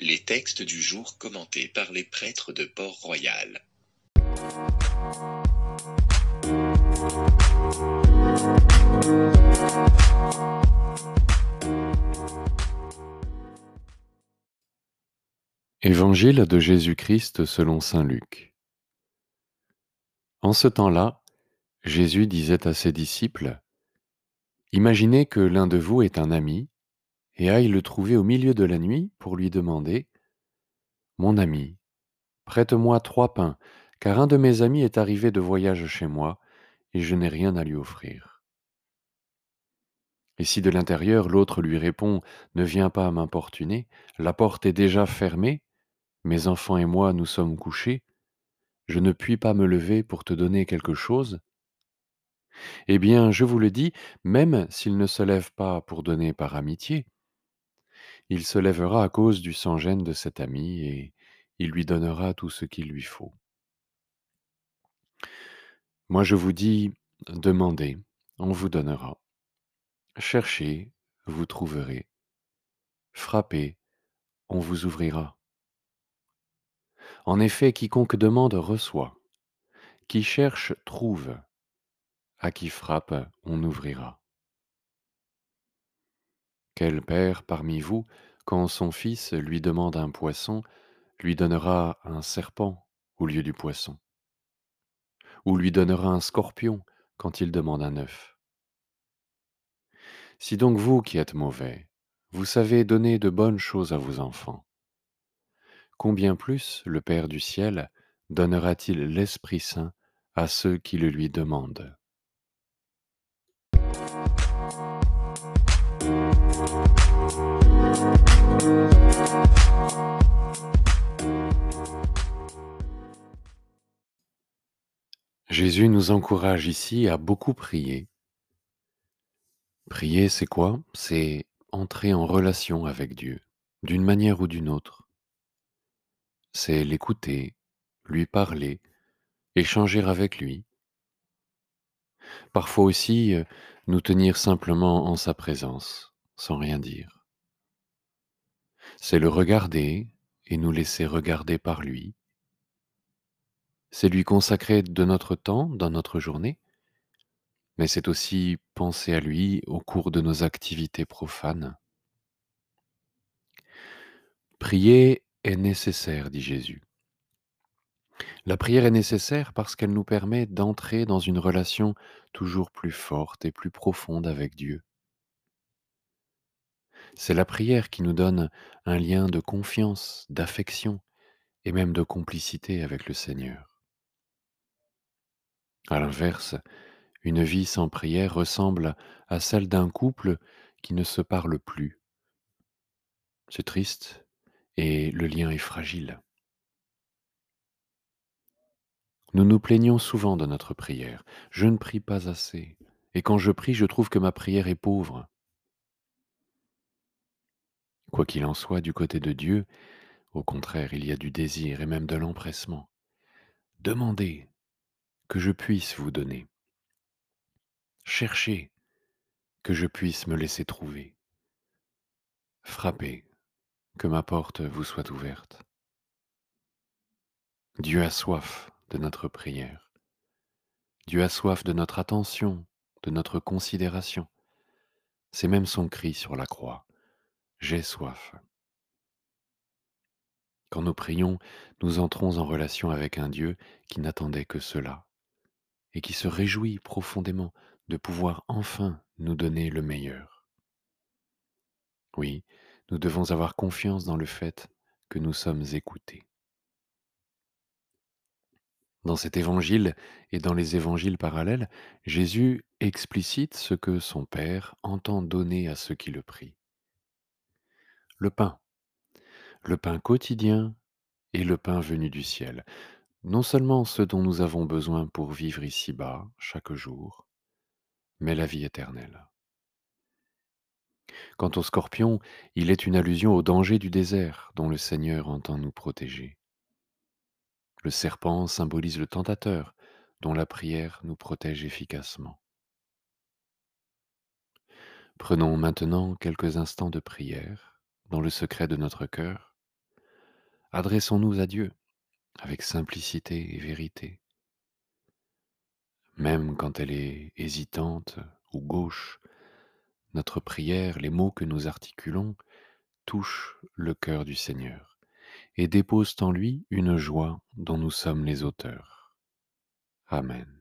Les textes du jour commentés par les prêtres de Port-Royal. Évangile de Jésus-Christ selon Saint Luc. En ce temps-là, Jésus disait à ses disciples, Imaginez que l'un de vous est un ami et aille le trouver au milieu de la nuit pour lui demander, Mon ami, prête-moi trois pains, car un de mes amis est arrivé de voyage chez moi et je n'ai rien à lui offrir. Et si de l'intérieur l'autre lui répond, Ne viens pas m'importuner, la porte est déjà fermée, mes enfants et moi nous sommes couchés, je ne puis pas me lever pour te donner quelque chose Eh bien, je vous le dis, même s'il ne se lève pas pour donner par amitié, il se lèvera à cause du sans-gêne de cet ami et il lui donnera tout ce qu'il lui faut. Moi je vous dis, demandez, on vous donnera. Cherchez, vous trouverez. Frappez, on vous ouvrira. En effet, quiconque demande reçoit, qui cherche trouve, à qui frappe on ouvrira. Quel père parmi vous, quand son fils lui demande un poisson, lui donnera un serpent au lieu du poisson? Ou lui donnera un scorpion quand il demande un œuf? Si donc vous qui êtes mauvais, vous savez donner de bonnes choses à vos enfants, combien plus le Père du ciel donnera-t-il l'Esprit Saint à ceux qui le lui demandent? Jésus nous encourage ici à beaucoup prier. Prier, c'est quoi? C'est entrer en relation avec Dieu, d'une manière ou d'une autre. C'est l'écouter, lui parler, échanger avec lui. Parfois aussi, euh, nous tenir simplement en sa présence, sans rien dire. C'est le regarder et nous laisser regarder par lui. C'est lui consacrer de notre temps dans notre journée, mais c'est aussi penser à lui au cours de nos activités profanes. Prier est nécessaire, dit Jésus. La prière est nécessaire parce qu'elle nous permet d'entrer dans une relation toujours plus forte et plus profonde avec Dieu. C'est la prière qui nous donne un lien de confiance, d'affection et même de complicité avec le Seigneur. À l'inverse, une vie sans prière ressemble à celle d'un couple qui ne se parle plus. C'est triste et le lien est fragile. Nous nous plaignons souvent de notre prière. Je ne prie pas assez. Et quand je prie, je trouve que ma prière est pauvre. Quoi qu'il en soit, du côté de Dieu, au contraire, il y a du désir et même de l'empressement. Demandez que je puisse vous donner. Cherchez que je puisse me laisser trouver. Frappez que ma porte vous soit ouverte. Dieu a soif de notre prière. Dieu a soif de notre attention, de notre considération. C'est même son cri sur la croix. J'ai soif. Quand nous prions, nous entrons en relation avec un Dieu qui n'attendait que cela et qui se réjouit profondément de pouvoir enfin nous donner le meilleur. Oui, nous devons avoir confiance dans le fait que nous sommes écoutés. Dans cet évangile et dans les évangiles parallèles, Jésus explicite ce que son Père entend donner à ceux qui le prient. Le pain, le pain quotidien et le pain venu du ciel, non seulement ce dont nous avons besoin pour vivre ici-bas chaque jour, mais la vie éternelle. Quant au scorpion, il est une allusion au danger du désert dont le Seigneur entend nous protéger. Le serpent symbolise le tentateur, dont la prière nous protège efficacement. Prenons maintenant quelques instants de prière dans le secret de notre cœur adressons-nous à Dieu avec simplicité et vérité. Même quand elle est hésitante ou gauche, notre prière, les mots que nous articulons, touchent le cœur du Seigneur et déposent en lui une joie dont nous sommes les auteurs. Amen.